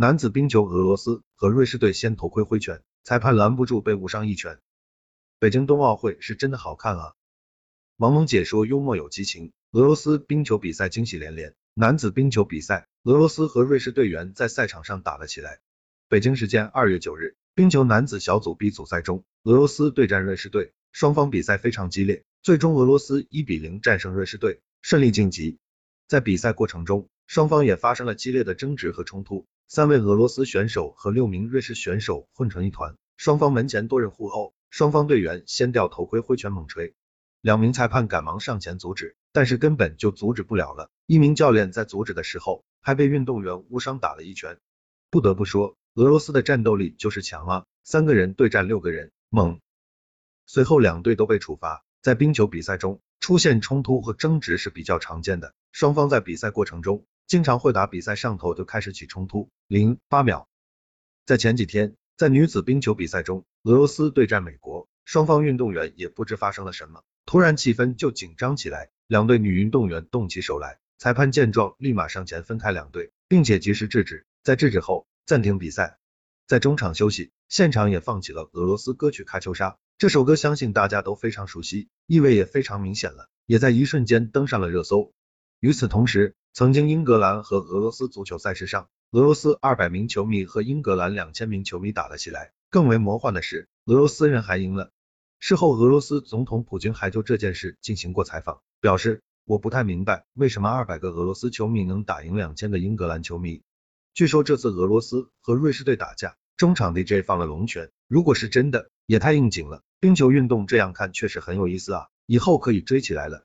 男子冰球俄罗斯和瑞士队先头盔挥拳，裁判拦不住被误伤一拳。北京冬奥会是真的好看啊！王蒙解说幽默有激情，俄罗斯冰球比赛惊喜连连。男子冰球比赛，俄罗斯和瑞士队员在赛场上打了起来。北京时间二月九日，冰球男子小组 B 组赛中，俄罗斯对战瑞士队，双方比赛非常激烈，最终俄罗斯一比零战胜瑞士队，顺利晋级。在比赛过程中，双方也发生了激烈的争执和冲突，三位俄罗斯选手和六名瑞士选手混成一团，双方门前多人互殴，双方队员先掉头盔挥拳猛捶，两名裁判赶忙上前阻止，但是根本就阻止不了了。一名教练在阻止的时候，还被运动员误伤打了一拳。不得不说，俄罗斯的战斗力就是强啊，三个人对战六个人，猛。随后两队都被处罚，在冰球比赛中出现冲突和争执是比较常见的。双方在比赛过程中，经常会打比赛上头就开始起冲突。零八秒，在前几天，在女子冰球比赛中，俄罗斯对战美国，双方运动员也不知发生了什么，突然气氛就紧张起来，两队女运动员动起手来，裁判见状立马上前分开两队，并且及时制止，在制止后暂停比赛，在中场休息，现场也放起了俄罗斯歌曲《喀秋莎》，这首歌相信大家都非常熟悉，意味也非常明显了，也在一瞬间登上了热搜。与此同时，曾经英格兰和俄罗斯足球赛事上，俄罗斯二百名球迷和英格兰两千名球迷打了起来。更为魔幻的是，俄罗斯人还赢了。事后，俄罗斯总统普京还就这件事进行过采访，表示我不太明白为什么二百个俄罗斯球迷能打赢两千个英格兰球迷。据说这次俄罗斯和瑞士队打架，中场 DJ 放了龙泉，如果是真的，也太应景了。冰球运动这样看确实很有意思啊，以后可以追起来了。